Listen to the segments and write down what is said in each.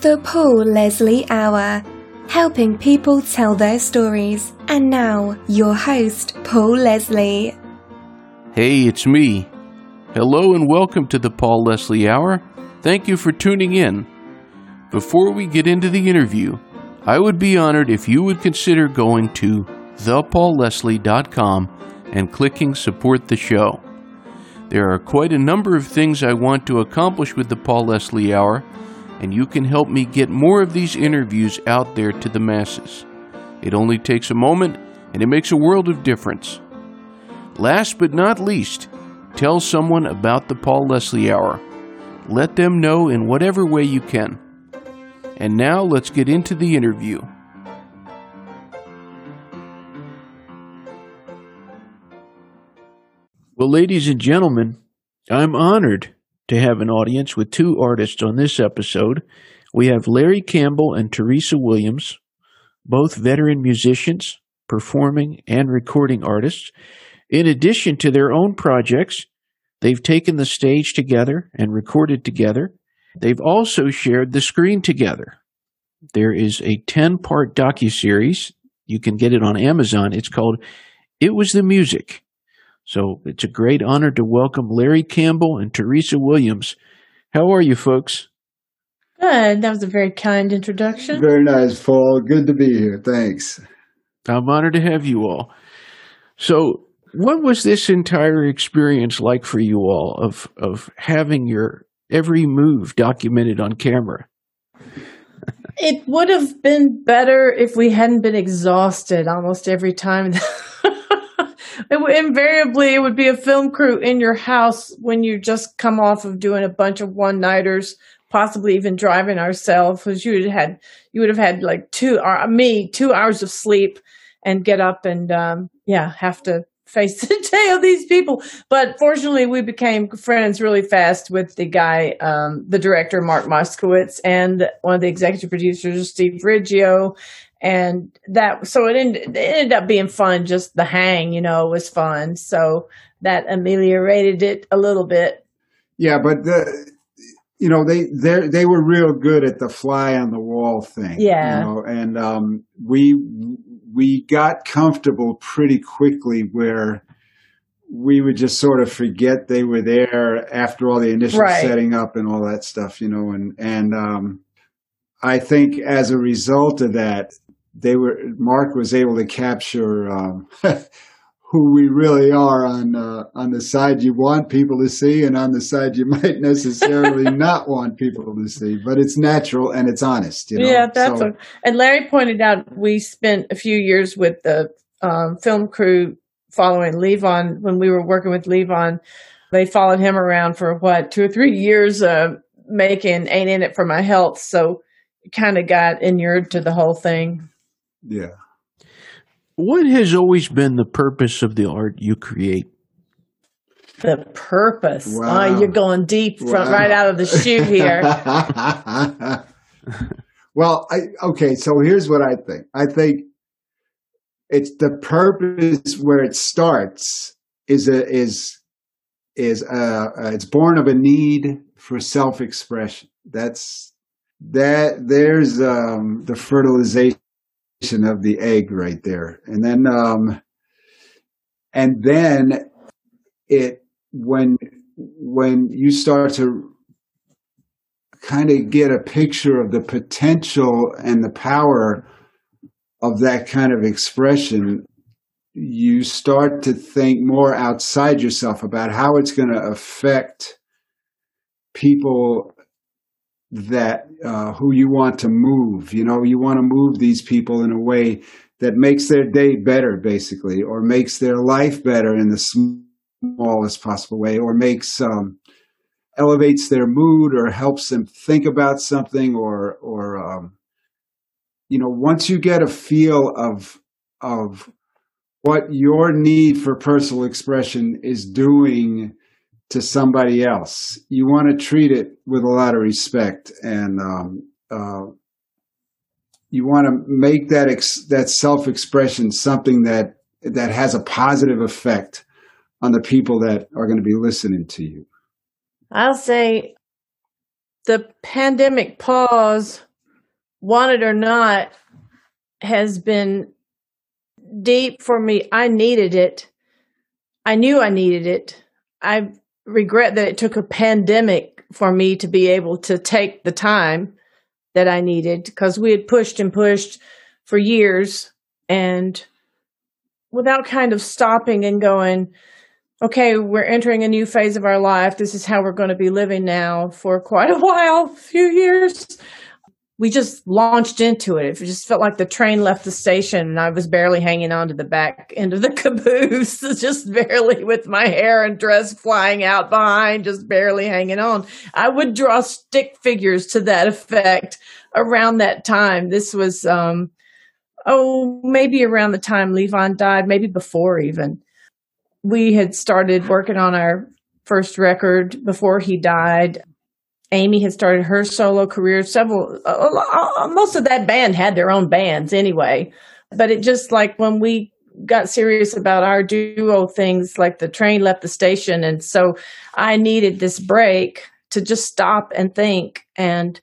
The Paul Leslie Hour, helping people tell their stories. And now, your host, Paul Leslie. Hey, it's me. Hello and welcome to the Paul Leslie Hour. Thank you for tuning in. Before we get into the interview, I would be honored if you would consider going to thepaulleslie.com and clicking support the show. There are quite a number of things I want to accomplish with the Paul Leslie Hour, and you can help me get more of these interviews out there to the masses. It only takes a moment, and it makes a world of difference. Last but not least, tell someone about the Paul Leslie Hour. Let them know in whatever way you can. And now let's get into the interview. Well, ladies and gentlemen, I'm honored to have an audience with two artists on this episode. We have Larry Campbell and Teresa Williams, both veteran musicians, performing, and recording artists. In addition to their own projects, they've taken the stage together and recorded together. They've also shared the screen together. There is a 10 part docuseries. You can get it on Amazon. It's called It Was the Music so it's a great honor to welcome Larry Campbell and Teresa Williams. How are you, folks? Good. That was a very kind introduction. Very nice, Paul. Good to be here. Thanks. I'm honored to have you all. So, what was this entire experience like for you all of of having your every move documented on camera? it would have been better if we hadn't been exhausted almost every time. it, invariably it would be a film crew in your house when you just come off of doing a bunch of one nighters possibly even driving ourselves because you would have had you would have had like two uh, me two hours of sleep and get up and um, yeah have to face the day of these people. But fortunately we became friends really fast with the guy um, the director mark moskowitz and one of the executive producers steve riggio and that so it ended, it ended up being fun just the hang you know was fun. So that ameliorated it a little bit. Yeah but the you know they they they were real good at the fly on the wall thing yeah. you know and um we we got comfortable pretty quickly where we would just sort of forget they were there after all the initial right. setting up and all that stuff you know and and um I think as a result of that, they were Mark was able to capture um, who we really are on uh, on the side you want people to see, and on the side you might necessarily not want people to see. But it's natural and it's honest. You know? Yeah, that's so, a, and Larry pointed out we spent a few years with the um, film crew following Levon when we were working with Levon. They followed him around for what two or three years, uh, making "Ain't in It for My Health." So kind of got inured to the whole thing. Yeah. What has always been the purpose of the art you create? The purpose. Wow. Oh, you're going deep wow. from right out of the chute here. well, I, okay, so here's what I think. I think it's the purpose where it starts is a, is is uh, uh, it's born of a need for self-expression. That's that there's um, the fertilization of the egg right there. And then, um, and then it, when, when you start to kind of get a picture of the potential and the power of that kind of expression, you start to think more outside yourself about how it's going to affect people that uh, who you want to move. You know, you want to move these people in a way that makes their day better, basically, or makes their life better in the smallest possible way, or makes um, elevates their mood, or helps them think about something, or or um, you know, once you get a feel of of what your need for personal expression is doing to somebody else. You want to treat it with a lot of respect, and um, uh, you want to make that ex- that self expression something that that has a positive effect on the people that are going to be listening to you. I'll say the pandemic pause wanted or not, has been deep for me. I needed it. I knew I needed it. I regret that it took a pandemic for me to be able to take the time that I needed because we had pushed and pushed for years and without kind of stopping and going, okay, we're entering a new phase of our life. This is how we're going to be living now for quite a while, a few years we just launched into it. It just felt like the train left the station and I was barely hanging on to the back end of the caboose, just barely with my hair and dress flying out behind, just barely hanging on. I would draw stick figures to that effect around that time. This was, um, oh, maybe around the time Levon died, maybe before even. We had started working on our first record before he died. Amy had started her solo career. Several, uh, most of that band had their own bands anyway. But it just like when we got serious about our duo things, like the train left the station. And so I needed this break to just stop and think. And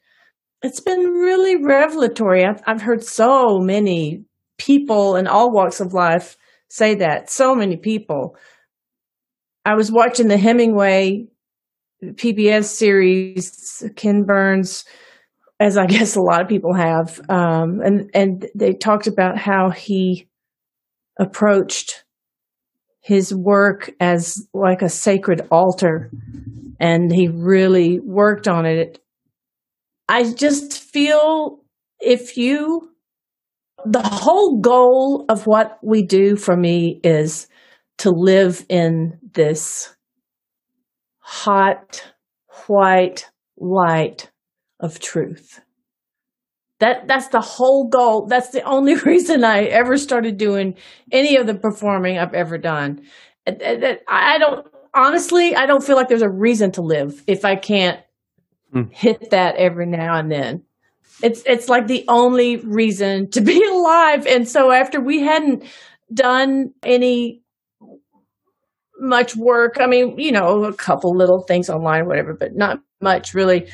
it's been really revelatory. I've, I've heard so many people in all walks of life say that. So many people. I was watching the Hemingway PBS series, Ken Burns, as I guess a lot of people have, um, and and they talked about how he approached his work as like a sacred altar, and he really worked on it. I just feel if you, the whole goal of what we do for me is to live in this hot, white light of truth. That that's the whole goal. That's the only reason I ever started doing any of the performing I've ever done. I don't honestly, I don't feel like there's a reason to live if I can't hmm. hit that every now and then. It's it's like the only reason to be alive. And so after we hadn't done any much work. I mean, you know, a couple little things online, whatever, but not much really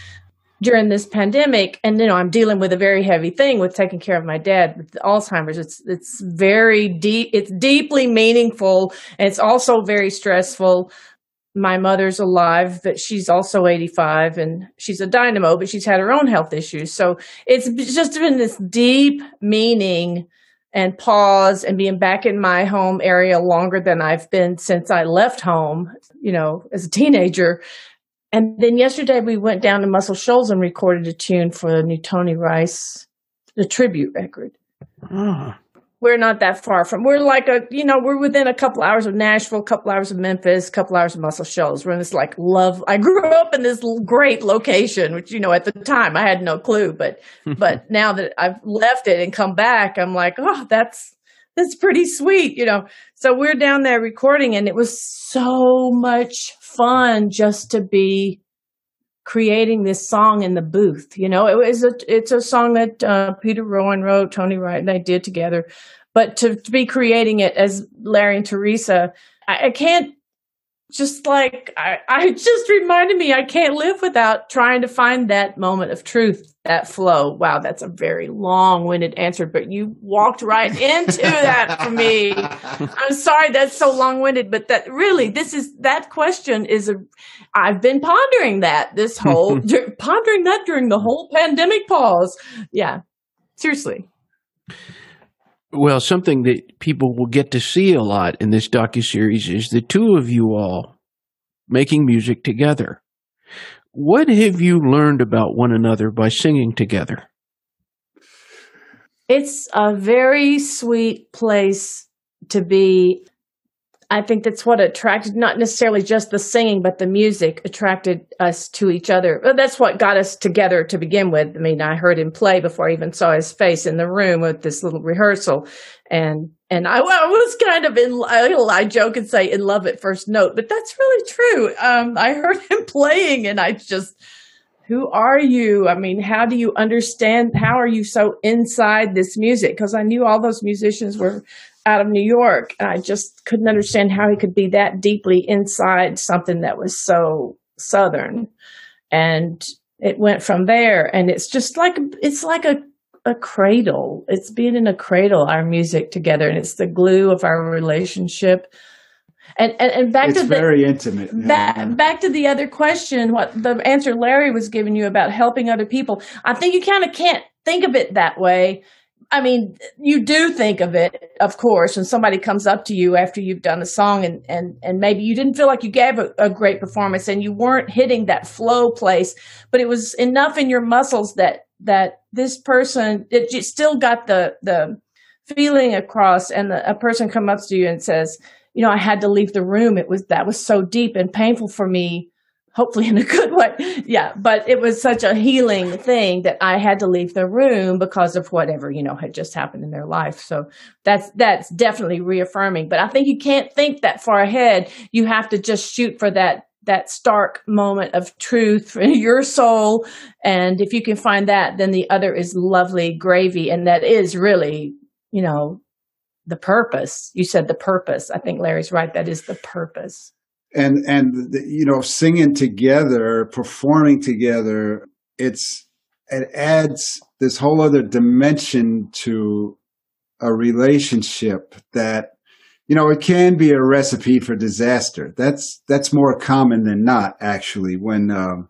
during this pandemic. And you know, I'm dealing with a very heavy thing with taking care of my dad with Alzheimer's. It's it's very deep. It's deeply meaningful, and it's also very stressful. My mother's alive, but she's also 85 and she's a dynamo, but she's had her own health issues. So it's just been this deep meaning and pause and being back in my home area longer than I've been since I left home, you know, as a teenager. And then yesterday we went down to Muscle Shoals and recorded a tune for the new Tony Rice, the tribute record. Oh we're not that far from we're like a you know we're within a couple hours of nashville a couple hours of memphis a couple hours of muscle shoals. We're in this like love i grew up in this great location which you know at the time i had no clue but but now that i've left it and come back i'm like oh that's that's pretty sweet you know. So we're down there recording and it was so much fun just to be creating this song in the booth. You know, it was a it's a song that uh, Peter Rowan wrote, Tony Rice and I did together. But to, to be creating it as Larry and Teresa, I, I can't just like I, I just reminded me I can't live without trying to find that moment of truth, that flow. Wow, that's a very long-winded answer, but you walked right into that for me. I'm sorry that's so long-winded, but that really this is that question is a I've been pondering that this whole pondering that during the whole pandemic pause. Yeah. Seriously. Well, something that people will get to see a lot in this docu series is the two of you all making music together. What have you learned about one another by singing together? It's a very sweet place to be I think that's what attracted, not necessarily just the singing, but the music attracted us to each other. That's what got us together to begin with. I mean, I heard him play before I even saw his face in the room with this little rehearsal. And, and I, I was kind of in, I, joke and say in love at first note, but that's really true. Um, I heard him playing and I just, who are you? I mean, how do you understand? How are you so inside this music? Because I knew all those musicians were out of New York. And I just couldn't understand how he could be that deeply inside something that was so Southern. And it went from there. And it's just like, it's like a, a cradle. It's being in a cradle, our music together, and it's the glue of our relationship. And and, and back it's to very the, intimate. Back, Yeah. back to the other question, what the answer Larry was giving you about helping other people. I think you kind of can't think of it that way. I mean, you do think of it, of course, when somebody comes up to you after you've done a song and, and, and maybe you didn't feel like you gave a, a great performance and you weren't hitting that flow place, but it was enough in your muscles that, that this person, it just still got the, the feeling across and the, a person comes up to you and says, you know, I had to leave the room. It was, that was so deep and painful for me hopefully in a good way. Yeah, but it was such a healing thing that I had to leave the room because of whatever, you know, had just happened in their life. So that's that's definitely reaffirming. But I think you can't think that far ahead. You have to just shoot for that that stark moment of truth for your soul and if you can find that then the other is lovely gravy and that is really, you know, the purpose. You said the purpose. I think Larry's right. That is the purpose and and you know singing together performing together it's it adds this whole other dimension to a relationship that you know it can be a recipe for disaster. That's that's more common than not actually when um,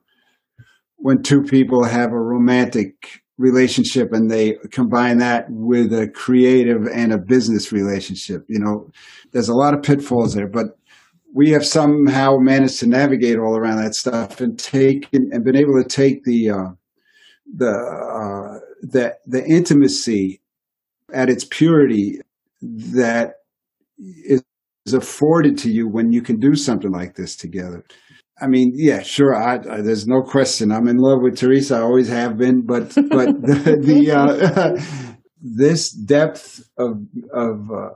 when two people have a romantic relationship and they combine that with a creative and a business relationship you know there's a lot of pitfalls there but we have somehow managed to navigate all around that stuff and take and been able to take the uh, the uh, the the intimacy at its purity that is afforded to you when you can do something like this together. I mean, yeah, sure. I, I, there's no question. I'm in love with Teresa. I always have been, but but the, the uh, this depth of of uh,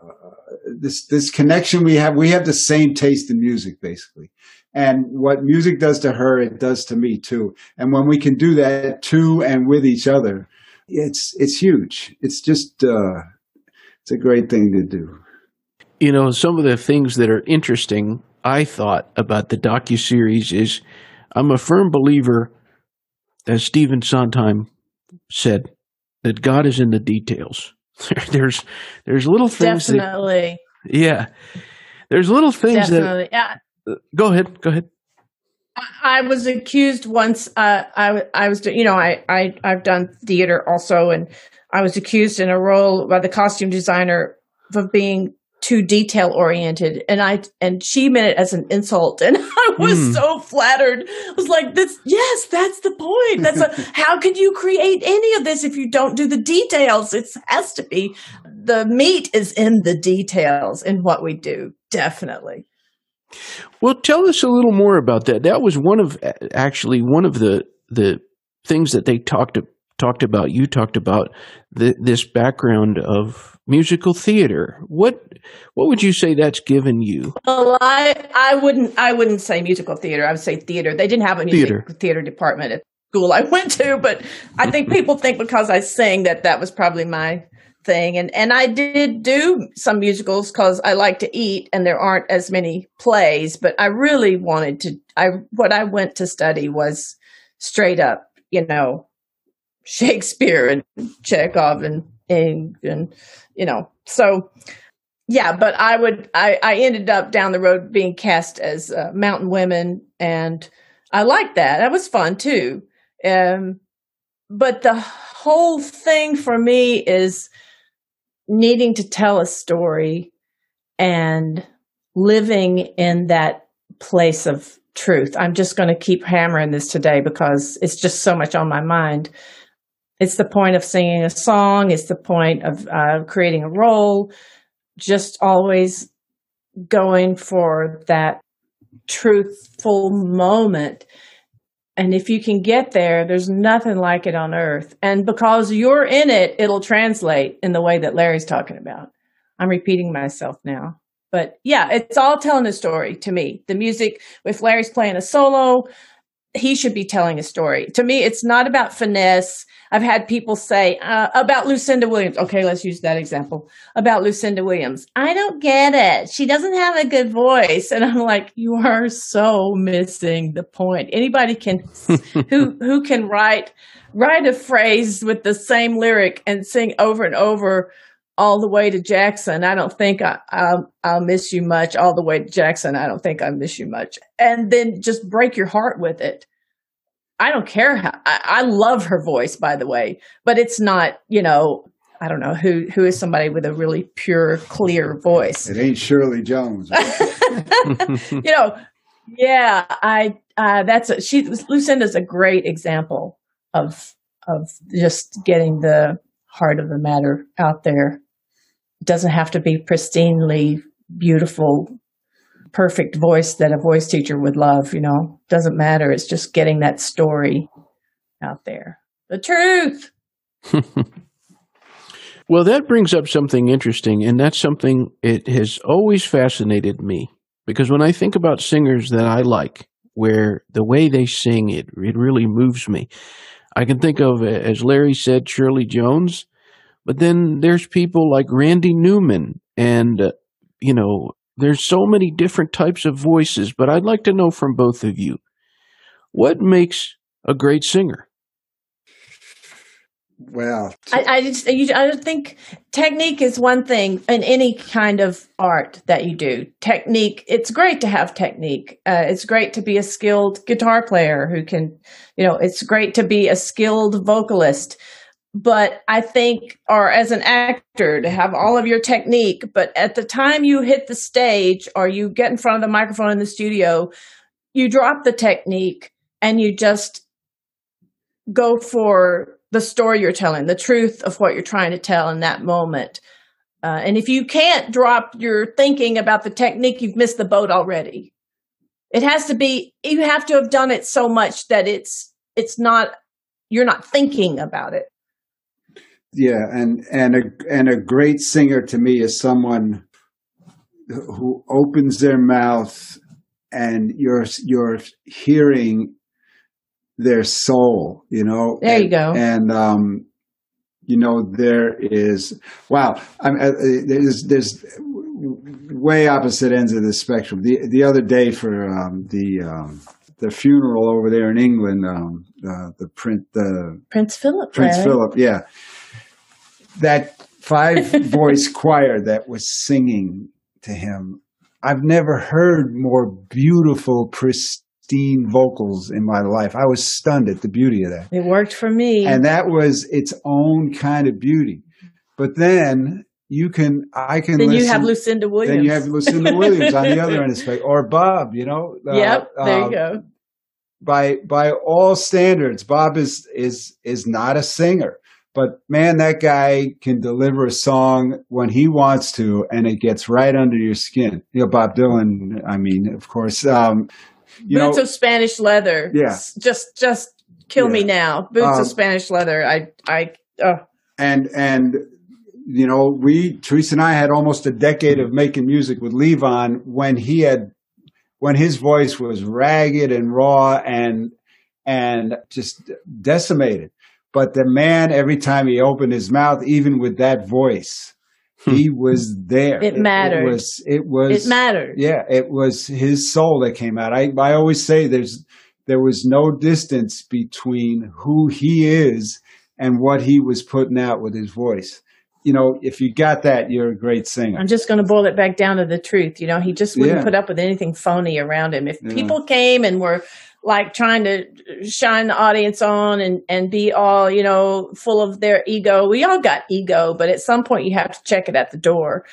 this this connection we have we have the same taste in music basically. And what music does to her it does to me too. And when we can do that to and with each other it's it's huge. It's just uh it's a great thing to do. You know, some of the things that are interesting, I thought about the docu series is, I'm a firm believer, as Stephen Sondheim said, that God is in the details. there's there's little things definitely that yeah, there's little things definitely yeah. Go ahead, go ahead. I was accused once. Uh, I I was you know I I I've done theater also, and I was accused in a role by the costume designer of being too detail oriented, and I and she meant it as an insult, and I was Mm. so flattered. I was like, "This, yes, that's the point. That's a, how could you create any of this if you don't do the details? It has to be the meat is in the details in what we do, definitely." Well, tell us a little more about that. That was one of actually one of the the things that they talked talked about. You talked about the, this background of musical theater. What what would you say that's given you? Well, I I wouldn't I wouldn't say musical theater. I would say theater. They didn't have a music Theater. theater, department at school I went to, but I think people think because I sing that that was probably my thing. And and I did do some musicals because I like to eat, and there aren't as many plays. But I really wanted to. I what I went to study was straight up, you know, Shakespeare and Chekhov and and, and you know so yeah but i would i i ended up down the road being cast as uh, mountain women and i liked that. That was fun too. Um but the whole thing for me is needing to tell a story and living in that place of truth. I'm just going to keep hammering this today because it's just so much on my mind it's the point of singing a song. It's the point of uh, creating a role. Just always going for that truthful moment. And if you can get there, there's nothing like it on earth. And because you're in it, it'll translate in the way that Larry's talking about. I'm repeating myself now. But yeah, it's all telling a story to me. The music, if Larry's playing a solo, he should be telling a story. To me, it's not about finesse. I've had people say uh, about Lucinda Williams. Okay, let's use that example about Lucinda Williams. I don't get it. She doesn't have a good voice, and I'm like, you are so missing the point. Anybody can who who can write write a phrase with the same lyric and sing over and over all the way to Jackson. I don't think I, will I'll miss you much. All the way to Jackson. I don't think I miss you much. And then just break your heart with it. I don't care how. I, I love her voice, by the way, but it's not. You know, I don't know who who is somebody with a really pure, clear voice. It ain't Shirley Jones. you know, yeah. I uh, that's a, she. Lucinda's a great example of of just getting the heart of the matter out there. Doesn't have to be pristinely beautiful, perfect voice that a voice teacher would love, you know. Doesn't matter. It's just getting that story out there. The truth. well, that brings up something interesting, and that's something it has always fascinated me. Because when I think about singers that I like, where the way they sing it, it really moves me. I can think of, as Larry said, Shirley Jones, but then there's people like Randy Newman, and, uh, you know, there's so many different types of voices, but I'd like to know from both of you what makes a great singer? Well, I, I just I think technique is one thing in any kind of art that you do. Technique, it's great to have technique. Uh, it's great to be a skilled guitar player who can, you know, it's great to be a skilled vocalist. But I think, or as an actor, to have all of your technique, but at the time you hit the stage or you get in front of the microphone in the studio, you drop the technique and you just go for the story you're telling, the truth of what you're trying to tell in that moment. Uh, and if you can't drop your thinking about the technique, you've missed the boat already. It has to be, you have to have done it so much that it's, it's not, you're not thinking about it. Yeah. And, and a, and a great singer to me is someone who opens their mouth and you're, you're hearing their soul, you know. There and, you go. And um, you know, there is wow. I'm uh, there's there's way opposite ends of the spectrum. The the other day for um, the um, the funeral over there in England, um, uh, the print the Prince Philip, Prince right? Philip, yeah. That five voice choir that was singing to him. I've never heard more beautiful, pristine vocals in my life. I was stunned at the beauty of that. It worked for me. And that was its own kind of beauty. But then you can, I can. Then listen, you have Lucinda Williams. Then you have Lucinda Williams on the other end of the spectrum, or Bob. You know. Uh. There you uh, go. By by all standards, Bob is is is not a singer, but man, that guy can deliver a song when he wants to, and it gets right under your skin. You know, Bob Dylan. I mean, of course. Um, you boots know, of Spanish leather. Yeah. Just just kill yeah. me now. Boots um, of Spanish leather. I I uh. and and you know, we Teresa and I had almost a decade of making music with Levon when he had when his voice was ragged and raw and and just decimated. But the man, every time he opened his mouth, even with that voice, he hmm. was there. It mattered. It, it, was. It was. It mattered. Yeah, it was his soul that came out. I I always say there's there was no distance between who he is and what he was putting out with his voice. You know, if you got that, you're a great singer. I'm just going to boil it back down to the truth. You know, he just wouldn't yeah. put up with anything phony around him. If yeah. people came and were like trying to shine the audience on and, and be all, you know, full of their ego. We all got ego, but at some point you have to check it at the door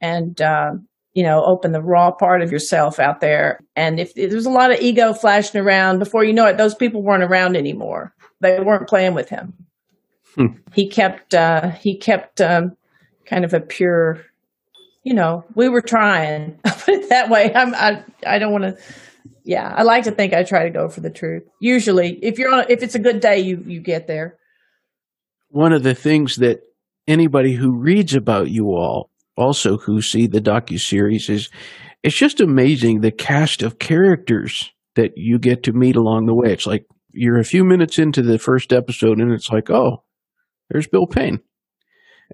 and, uh, you know, open the raw part of yourself out there. And if, if there's a lot of ego flashing around, before you know it, those people weren't around anymore. They weren't playing with him. Hmm. He kept, uh, he kept, um, kind of a pure, you know, we were trying. put it that way. I'm, I, I don't want to yeah, I like to think I try to go for the truth. Usually, if you're on, if it's a good day, you you get there. One of the things that anybody who reads about you all, also who see the docu series, is it's just amazing the cast of characters that you get to meet along the way. It's like you're a few minutes into the first episode and it's like, oh, there's Bill Payne.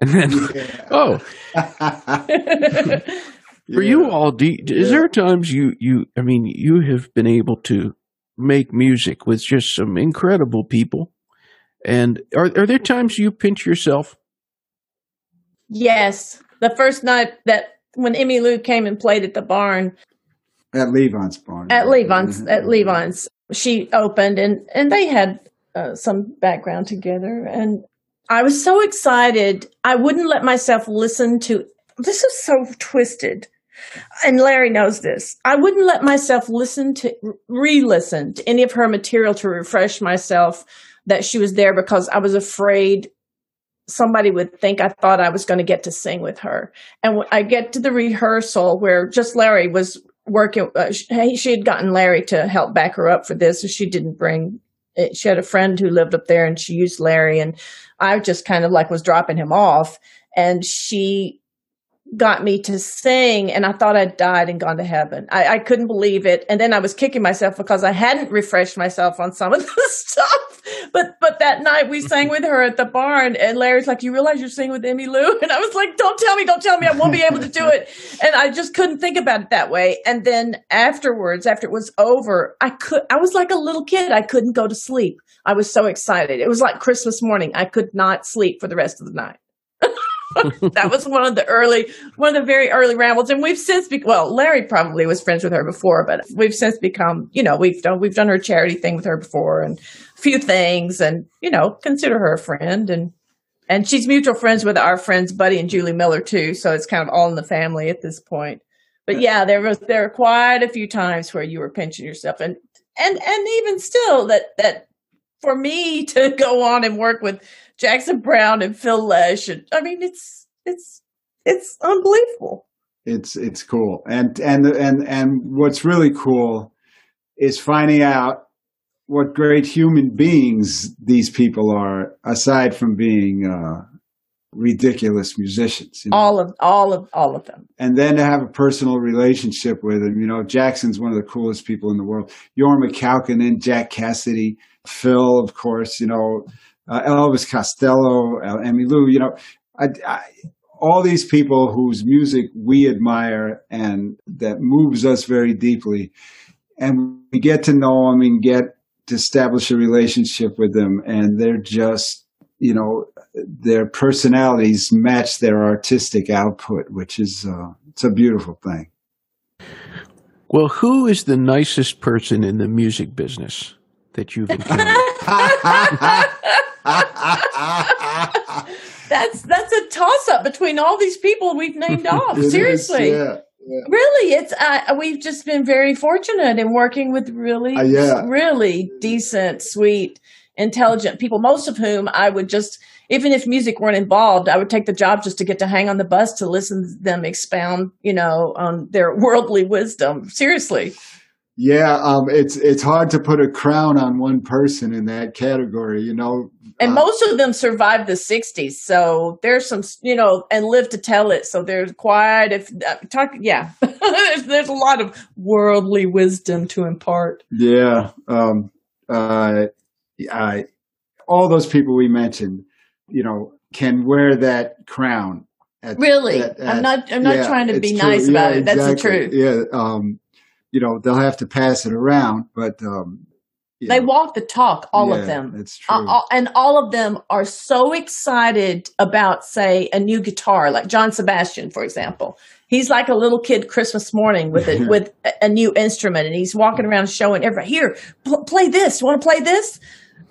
And then, Yeah. oh, for you all, do you- is Yeah. there times you, you, I mean, you have been able to make music with just some incredible people. And are, are there times you pinch yourself? yes, the first night that when Emmylou came and played at the barn at Levon's barn. at Levon's at Levon's, she opened and and they had uh, some background together, and I was so excited. I wouldn't let myself listen to. This is so twisted. And Larry knows this. I wouldn't let myself listen to, re listen to any of her material to refresh myself that she was there because I was afraid somebody would think I thought I was going to get to sing with her. And when I get to the rehearsal where just Larry was working, uh, she, she had gotten Larry to help back her up for this, so she didn't bring. It. She had a friend who lived up there, and she used Larry, and I just kind of like was dropping him off, and she got me to sing and I thought I'd died and gone to heaven. I, I couldn't believe it. And then I was kicking myself because I hadn't refreshed myself on some of the stuff. But but that night we sang with her at the barn and Larry's like, You realize you're singing with Emmylou? And I was like, Don't tell me, don't tell me, I won't be able to do it. And I just couldn't think about it that way. And then afterwards, after it was over, I could I was like a little kid. I couldn't go to sleep. I was so excited. It was like Christmas morning. I could not sleep for the rest of the night that was one of the early, one of the very early rambles. And we've since, be- well, Larry probably was friends with her before, but we've since become, you know, we've done, we've done her charity thing with her before and a few things and, you know, consider her a friend. And, and she's mutual friends with our friends, Buddy and Julie Miller too. So it's kind of all in the family at this point. But yeah, there was, there are quite a few times where you were pinching yourself and, and, and even still that, that for me to go on and work with Jackson Browne and Phil Lesh. And, I mean, it's it's it's unbelievable. It's it's cool, and and and and what's really cool is finding out what great human beings these people are, aside from being uh, ridiculous musicians. you know. All of all of all of them. and then to have a personal relationship with them. You know, Jackson's one of the coolest people in the world. Jorma Kaukonen, and Jack Casady, Phil, of course. You know, uh, Elvis Costello, uh, Emmylou. You know, I, I, all these people whose music we admire and that moves us very deeply, and we get to know them and get to establish a relationship with them, and they're just, you know, their personalities match their artistic output, which is uh, it's a beautiful thing. Well, who is the nicest person in the music business that you've encountered? That's that's a toss up between all these people we've named off. Is, Seriously. yeah, yeah. Really, it's uh, we've just been very fortunate in working with really, Uh, yeah. really decent, sweet, intelligent people. Most of whom I would just, even if music weren't involved, I would take the job just to get to hang on the bus to listen to them expound, you know, on their worldly wisdom. Seriously, Yeah, um, it's it's hard to put a crown on one person in that category. You know, and Uh, most of them survived the '60s, so there's some, you know, and live to tell it. So there's quite if uh, talk, yeah, there's, there's a lot of worldly wisdom to impart. Yeah. Um, uh, I, all those people we mentioned, you know, can wear that crown. At, Really, at- I'm not. I'm not yeah, trying to be true. nice Yeah, about it. That's the truth. Yeah. Um, you know, they'll have to pass it around, but um, They know, walk the talk, all yeah, of them. It's true. Uh, all- and all of them are so excited about, say, a new guitar, like John Sebastian, for example. He's like a little kid Christmas morning with a, with a- new instrument, and he's walking around showing everybody, "Here, pl- play this. You want to play this?"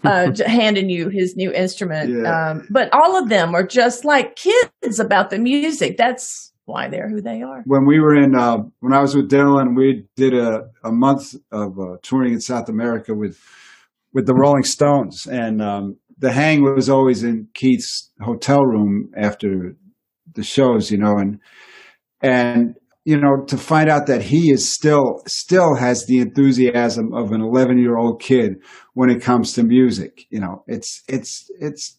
Uh, handing you his new instrument. Yeah. Um, but all of them are just like kids about the music. That's why they're who they are. when we were in uh, when I was with Dylan, we did a, a month of uh, touring in South America with with the Rolling Stones, and um, the hang was always in Keith's hotel room after the shows, you know, and and you know to find out that he is still still has the enthusiasm of an 11 year old kid when it comes to music, you know, it's it's it's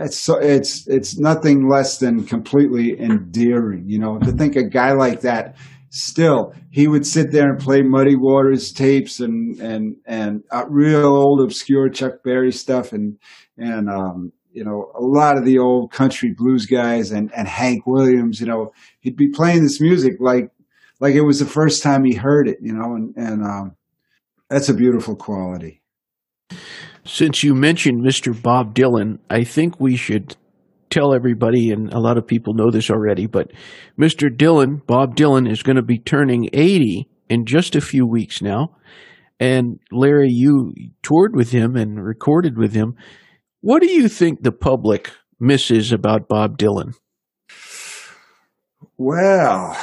it's so it's it's nothing less than completely endearing. You know, to think a guy like that still he would sit there and play Muddy Waters tapes and and and uh, real old obscure Chuck Berry stuff and and um, you know a lot of the old country blues guys and and Hank Williams. You know, he'd be playing this music like like it was the first time he heard it. You know, and and um, that's a beautiful quality. Since you mentioned Mr. Bob Dylan, I think we should tell everybody, and a lot of people know this already, but Mr. Dylan, Bob Dylan, is going to be turning 80 in just a few weeks now. And Larry, you toured with him and recorded with him. What do you think the public misses about Bob Dylan? Well,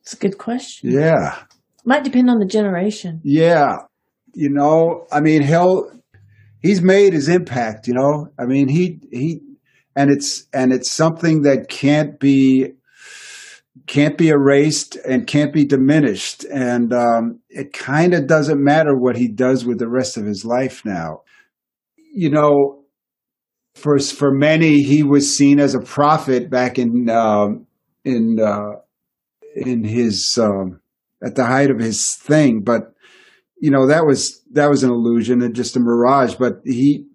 it's a good question. Yeah. Might depend on the generation. Yeah. You know, I mean, he'll, he's made his impact, you know, I mean, he, he, and it's, and it's something that can't be, can't be erased and can't be diminished. And, um, it kind of doesn't matter what he does with the rest of his life now. You know, for, for many, he was seen as a prophet back in, um, in, uh, in his, um, at the height of his thing, but you know that was that was an illusion and just a mirage. But he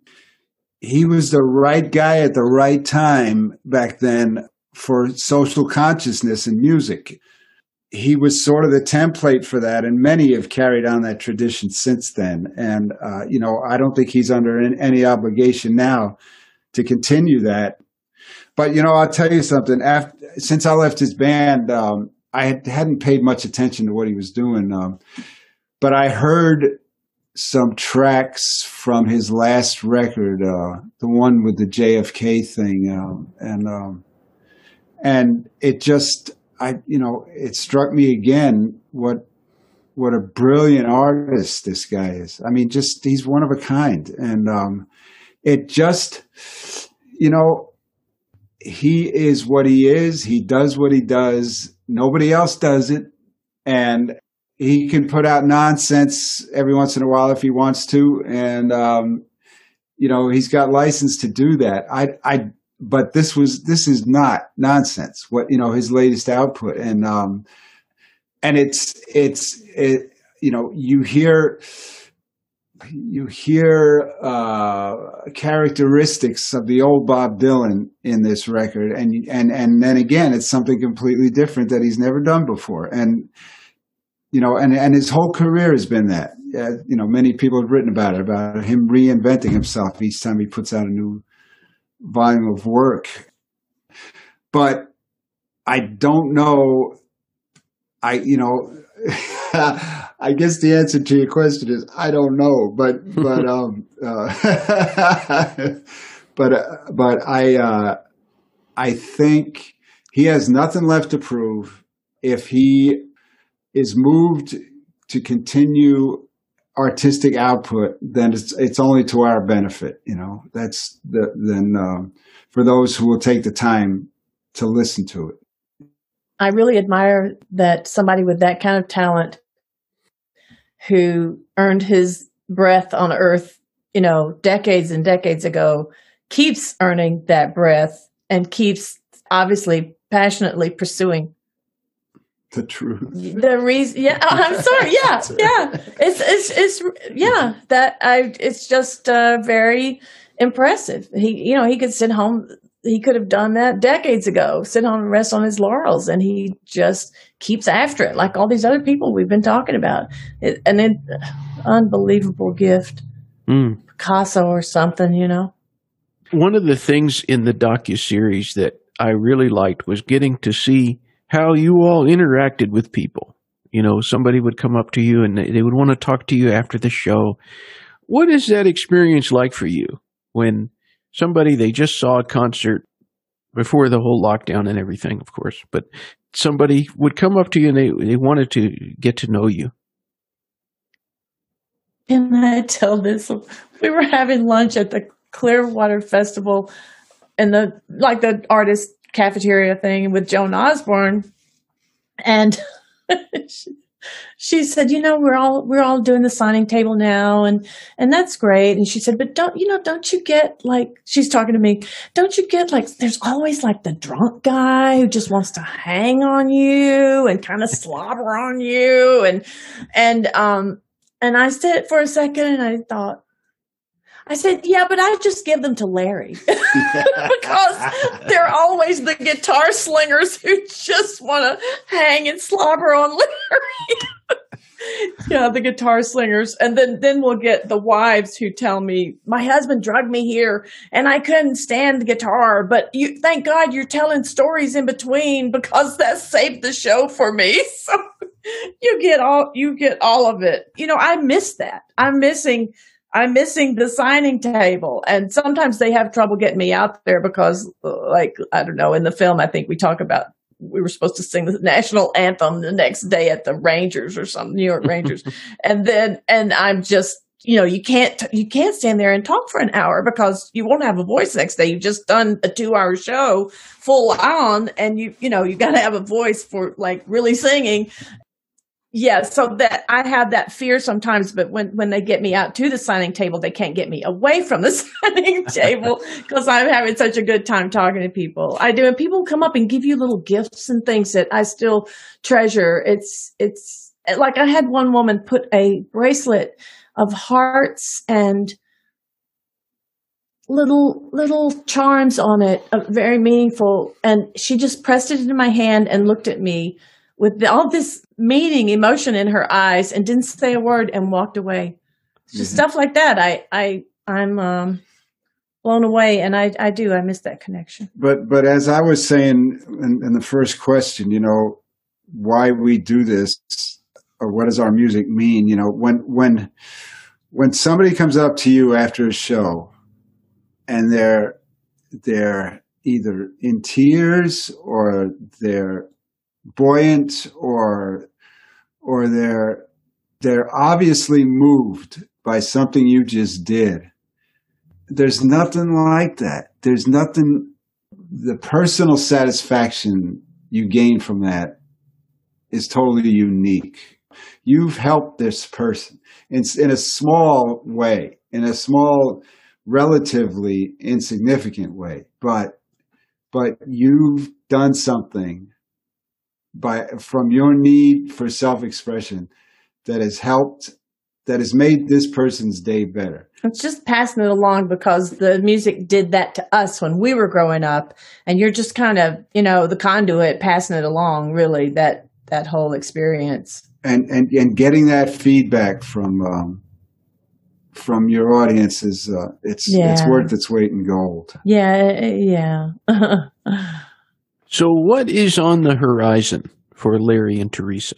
he was the right guy at the right time back then for social consciousness and music. He was sort of the template for that, and many have carried on that tradition since then. And uh, you know, I don't think he's under any obligation now to continue that. But you know, I'll tell you something. After since I left his band, um, I hadn't paid much attention to what he was doing, um, but I heard some tracks from his last record, uh, the one with the JFK thing, um, and um, and it just, I you know, it struck me again what what a brilliant artist this guy is. I mean, just he's one of a kind, and um, it just, you know, he is what he is. He does what he does Nobody else does it. And he can put out nonsense every once in a while if he wants to. And, um, you know, he's got license to do that. I, I, but this was, this is not nonsense. What, you know, his latest output. And, um, and it's, it's, it, you know, you hear, you hear uh, characteristics of the old Bob Dylan in this record, and and and then again, it's something completely different that he's never done before, and you know, and and his whole career has been that. Uh, you know, many people have written about it, about him reinventing himself each time he puts out a new volume of work. But I don't know. I you know. I guess the answer to your question is I don't know, but but um, uh, but uh, but I uh, I think he has nothing left to prove. If he is moved to continue artistic output, then it's it's only to our benefit. You know, that's the then um, for those who will take the time to listen to it. I really admire that somebody with that kind of talent who earned his breath on earth, you know, decades and decades ago, keeps earning that breath and keeps obviously passionately pursuing the truth. The reason, yeah, I'm sorry, yeah, yeah, it's it's it's yeah that I it's just uh, very impressive. He, you know, he could sit home he could have done that decades ago, sit home and rest on his laurels, and he just keeps after it, like all these other people we've been talking about. It, an unbelievable gift, mm. Picasso or something, you know. One of the things in the docu series that I really liked was getting to see how you all interacted with people. You know, somebody would come up to you and they would want to talk to you after the show. What is that experience like for you when somebody they just saw a concert before the whole lockdown and everything, of course, but somebody would come up to you and they, they wanted to get to know you. Can I tell this? We were having lunch at the Clearwater Festival and the like the artist cafeteria thing with Joan Osborne, and she said, you know, we're all we're all doing the signing table now and and that's great. And she said, but don't you know, don't you get like she's talking to me, don't you get like there's always like the drunk guy who just wants to hang on you and kind of slobber on you and and um and I said for a second and I thought, I said, yeah, but I just give them to Larry because they're always the guitar slingers who just want to hang and slobber on Larry. yeah, the guitar slingers. And then, then we'll get the wives who tell me, my husband drugged me here and I couldn't stand guitar, but you, thank God you're telling stories in between because that saved the show for me. So you get all, you get all of it. You know, I miss that. I'm missing I'm missing the signing table. And sometimes they have trouble getting me out there because, like, I don't know, in the film, I think we talk about we were supposed to sing the national anthem the next day at the Rangers or some New York Rangers. and then, and I'm just, you know, you can't, you can't stand there and talk for an hour because you won't have a voice next day. You've just done a two hour show full on and you, you know, you got to have a voice for like really singing yeah, so that I have that fear sometimes, but when, when they get me out to the signing table, they can't get me away from the signing table because I'm having such a good time talking to people. I do, and people come up and give you little gifts and things that I still treasure. It's, it's like I had one woman put a bracelet of hearts and little little charms on it, uh, very meaningful, and she just pressed it into my hand and looked at me with all this meaning, emotion in her eyes, and didn't say a word and walked away. Just mm-hmm. stuff like that. I I I'm um, blown away, and I I do I miss that connection. But but as I was saying in, in the first question, you know, why we do this, or what does our music mean? You know, when when when somebody comes up to you after a show, and they're they're either in tears or they're buoyant or or they're they're obviously moved by something you just did. There's nothing like that. There's nothing the personal satisfaction you gain from that is totally unique. You've helped this person in, in a small way, in a small, relatively insignificant way, but, but you've done something by from your need for self-expression that has helped that has made this person's day better. It's just passing it along because the music did that to us when we were growing up and you're just kind of, you know, the conduit passing it along really that that whole experience. And and and getting that feedback from um from your audience is uh, it's yeah. it's worth its weight in gold. Yeah, yeah. So, what is on the horizon for Larry and Teresa?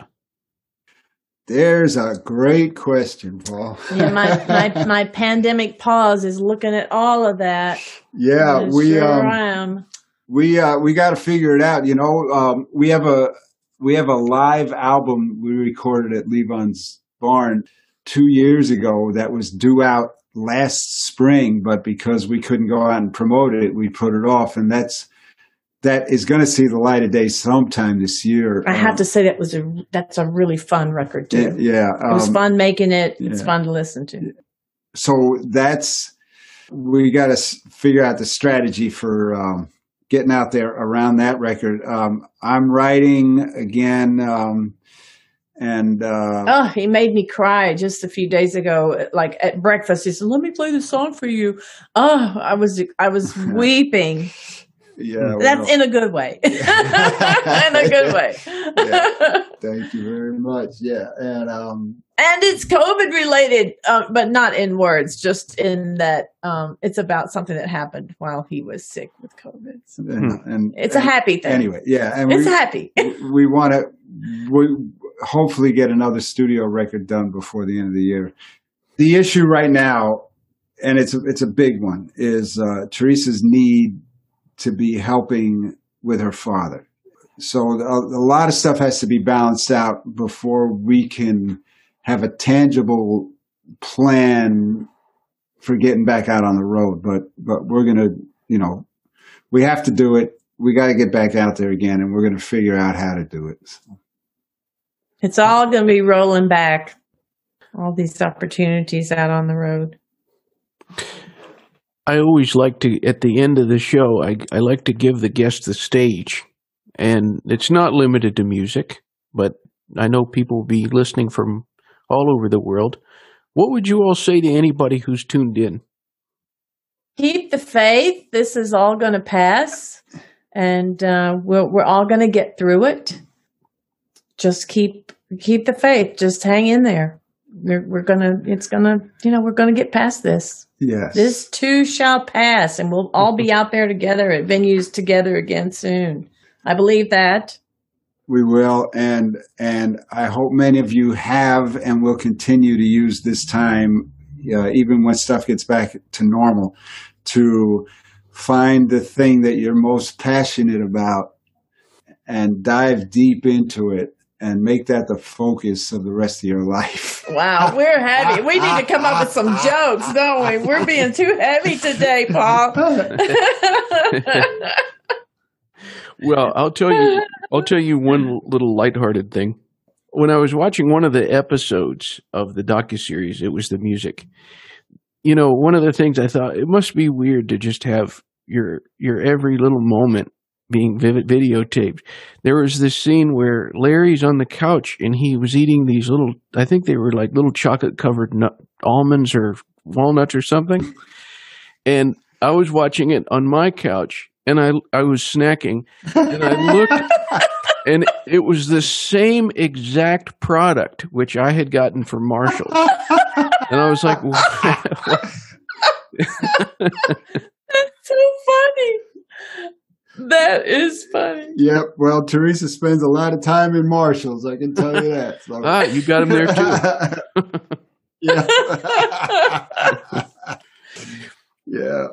There's a great question, Paul. yeah, my, my my pandemic pause is looking at all of that. Yeah, we sure um, am. we uh, we got to figure it out. You know, um, we have a we have a live album we recorded at Levon's Barn two years ago that was due out last spring, but because we couldn't go out and promote it, we put it off, and that's that is going to see the light of day sometime this year. I have um, to say that was a that's a really fun record too. Yeah, um, it was um, fun making it. It's yeah. fun to listen to. So that's we got to figure out the strategy for um, getting out there around that record. Um, I'm writing again. Um, and uh, oh, he made me cry just a few days ago. Like at breakfast, he said, "Let me play the song for you." Oh, I was I was weeping yeah, that's well, in a good way. in a good way. yeah. Thank you very much. Yeah, and um, and it's COVID related, uh, but not in words, just in that um, it's about something that happened while he was sick with COVID. So and, and, it's and, a happy thing. Anyway, yeah, and it's we, happy. we want to we hopefully get another studio record done before the end of the year. The issue right now, and it's a, it's a big one, is uh, Teresa's need to be helping with her father. So a, a lot of stuff has to be balanced out before we can have a tangible plan for getting back out on the road. But but we're gonna, you know, we have to do it. We got to get back out there again, and we're gonna figure out how to do it. So. It's all to be rolling back. All these opportunities out on the road. I always like to, at the end of the show, I, I like to give the guest the stage. And it's not limited to music, but I know people will be listening from all over the world. What would you all say to anybody who's tuned in? Keep the faith. This is all going to pass, and uh, we're, we're all going to get through it. Just keep keep the faith. Just hang in there. We're, we're gonna. It's gonna. You know, we're gonna get past this. Yes. This too shall pass, and we'll all be out there together at venues together again soon. I believe that. We will, and and I hope many of you have and will continue to use this time, uh, even when stuff gets back to normal, to find the thing that you're most passionate about and dive deep into it and make that the focus of the rest of your life. Wow, we're heavy. We need to come up with some jokes, don't we? We're being too heavy today, Paul. well, I'll tell you I'll tell you one little lighthearted thing. When I was watching one of the episodes of the docuseries, it was the music. You know, one of the things I thought it must be weird to just have your your every little moment being videotaped. There was this scene where Larry's on the couch and he was eating these little, I think they were like little chocolate covered nut, almonds or walnuts or something. And I was watching it on my couch and I, I was snacking and I looked and it was the same exact product which I had gotten from Marshall. And I was like, That's so funny. That is funny. Yep. Well, Teresa spends a lot of time in Marshalls. I can tell you that. So. ah, you got him there too. yeah. yeah.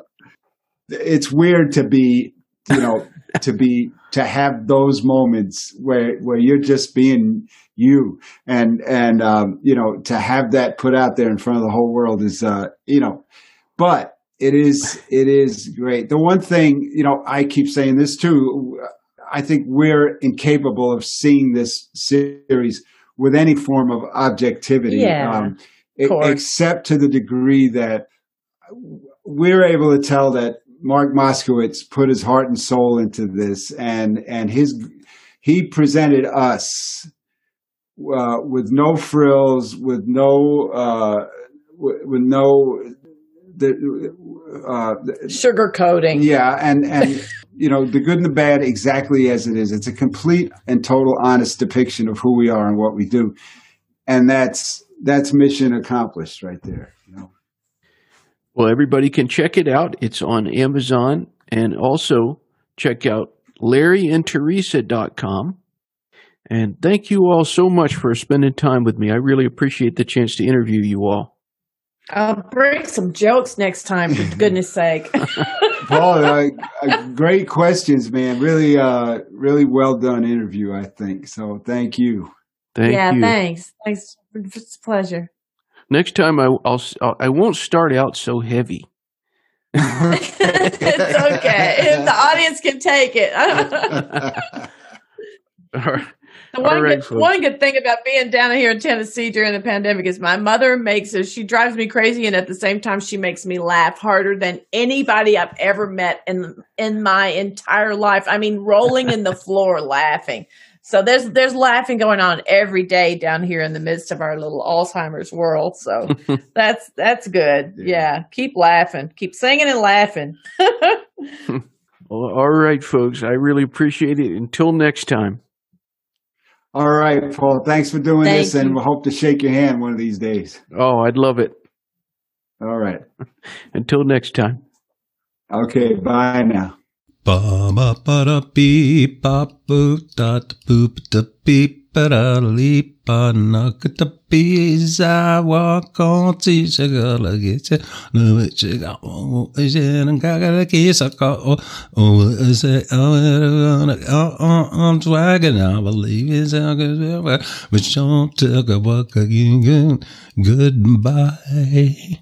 It's weird to be, you know, to be to have those moments where where you're just being you and and um, you know to have that put out there in front of the whole world is uh, you know, but it is it is great. The one thing, you know, I keep saying this too. I think we're incapable of seeing this series with any form of objectivity, Yeah, um, of except to the degree that we're able to tell that Mark Moskowitz put his heart and soul into this, and and his he presented us uh, with no frills, with no uh, with, with no the uh, Sugar coating. yeah, and and you know the good and the bad exactly as it is. It's a complete and total honest depiction of who we are and what we do, and that's that's mission accomplished right there. You know. Well, everybody can check it out. It's on Amazon and also check out larryandteresa.com. And thank you all so much for spending time with me. I really appreciate the chance to interview you all. I'll bring some jokes next time, for goodness sake. Paul, uh, uh, great questions, man. Really, uh, really well done interview. I think so. Thank you. Thank yeah, you. thanks. Thanks. It's a pleasure. Next time I, I'll I won't start out so heavy. it's okay. If the audience can take it. All right. The one, right, good, one good thing about being down here in Tennessee during the pandemic is my mother makes us, she drives me crazy and at the same time she makes me laugh harder than anybody I've ever met in in my entire life. I mean rolling in the floor laughing. So there's there's laughing going on every day down here in the midst of our little Alzheimer's world. So that's that's good. Yeah. Yeah. Keep laughing. Keep singing and laughing. All right, folks. I really appreciate it. Until next time. All right, Paul. Thanks for doing Thank this, and you. we'll hope to shake your hand one of these days. Oh, I'd love it. All right. Until next time. Okay. Bye now. Ba ba ba da beep ba boop da da boop da beep ba da leap ba na ka da bees I walk on to sugar get it no it sugar oh is it and ka ga kiss a ka oh oh is it oh oh oh I'm swagging I believe it's a good but don't take a walk again goodbye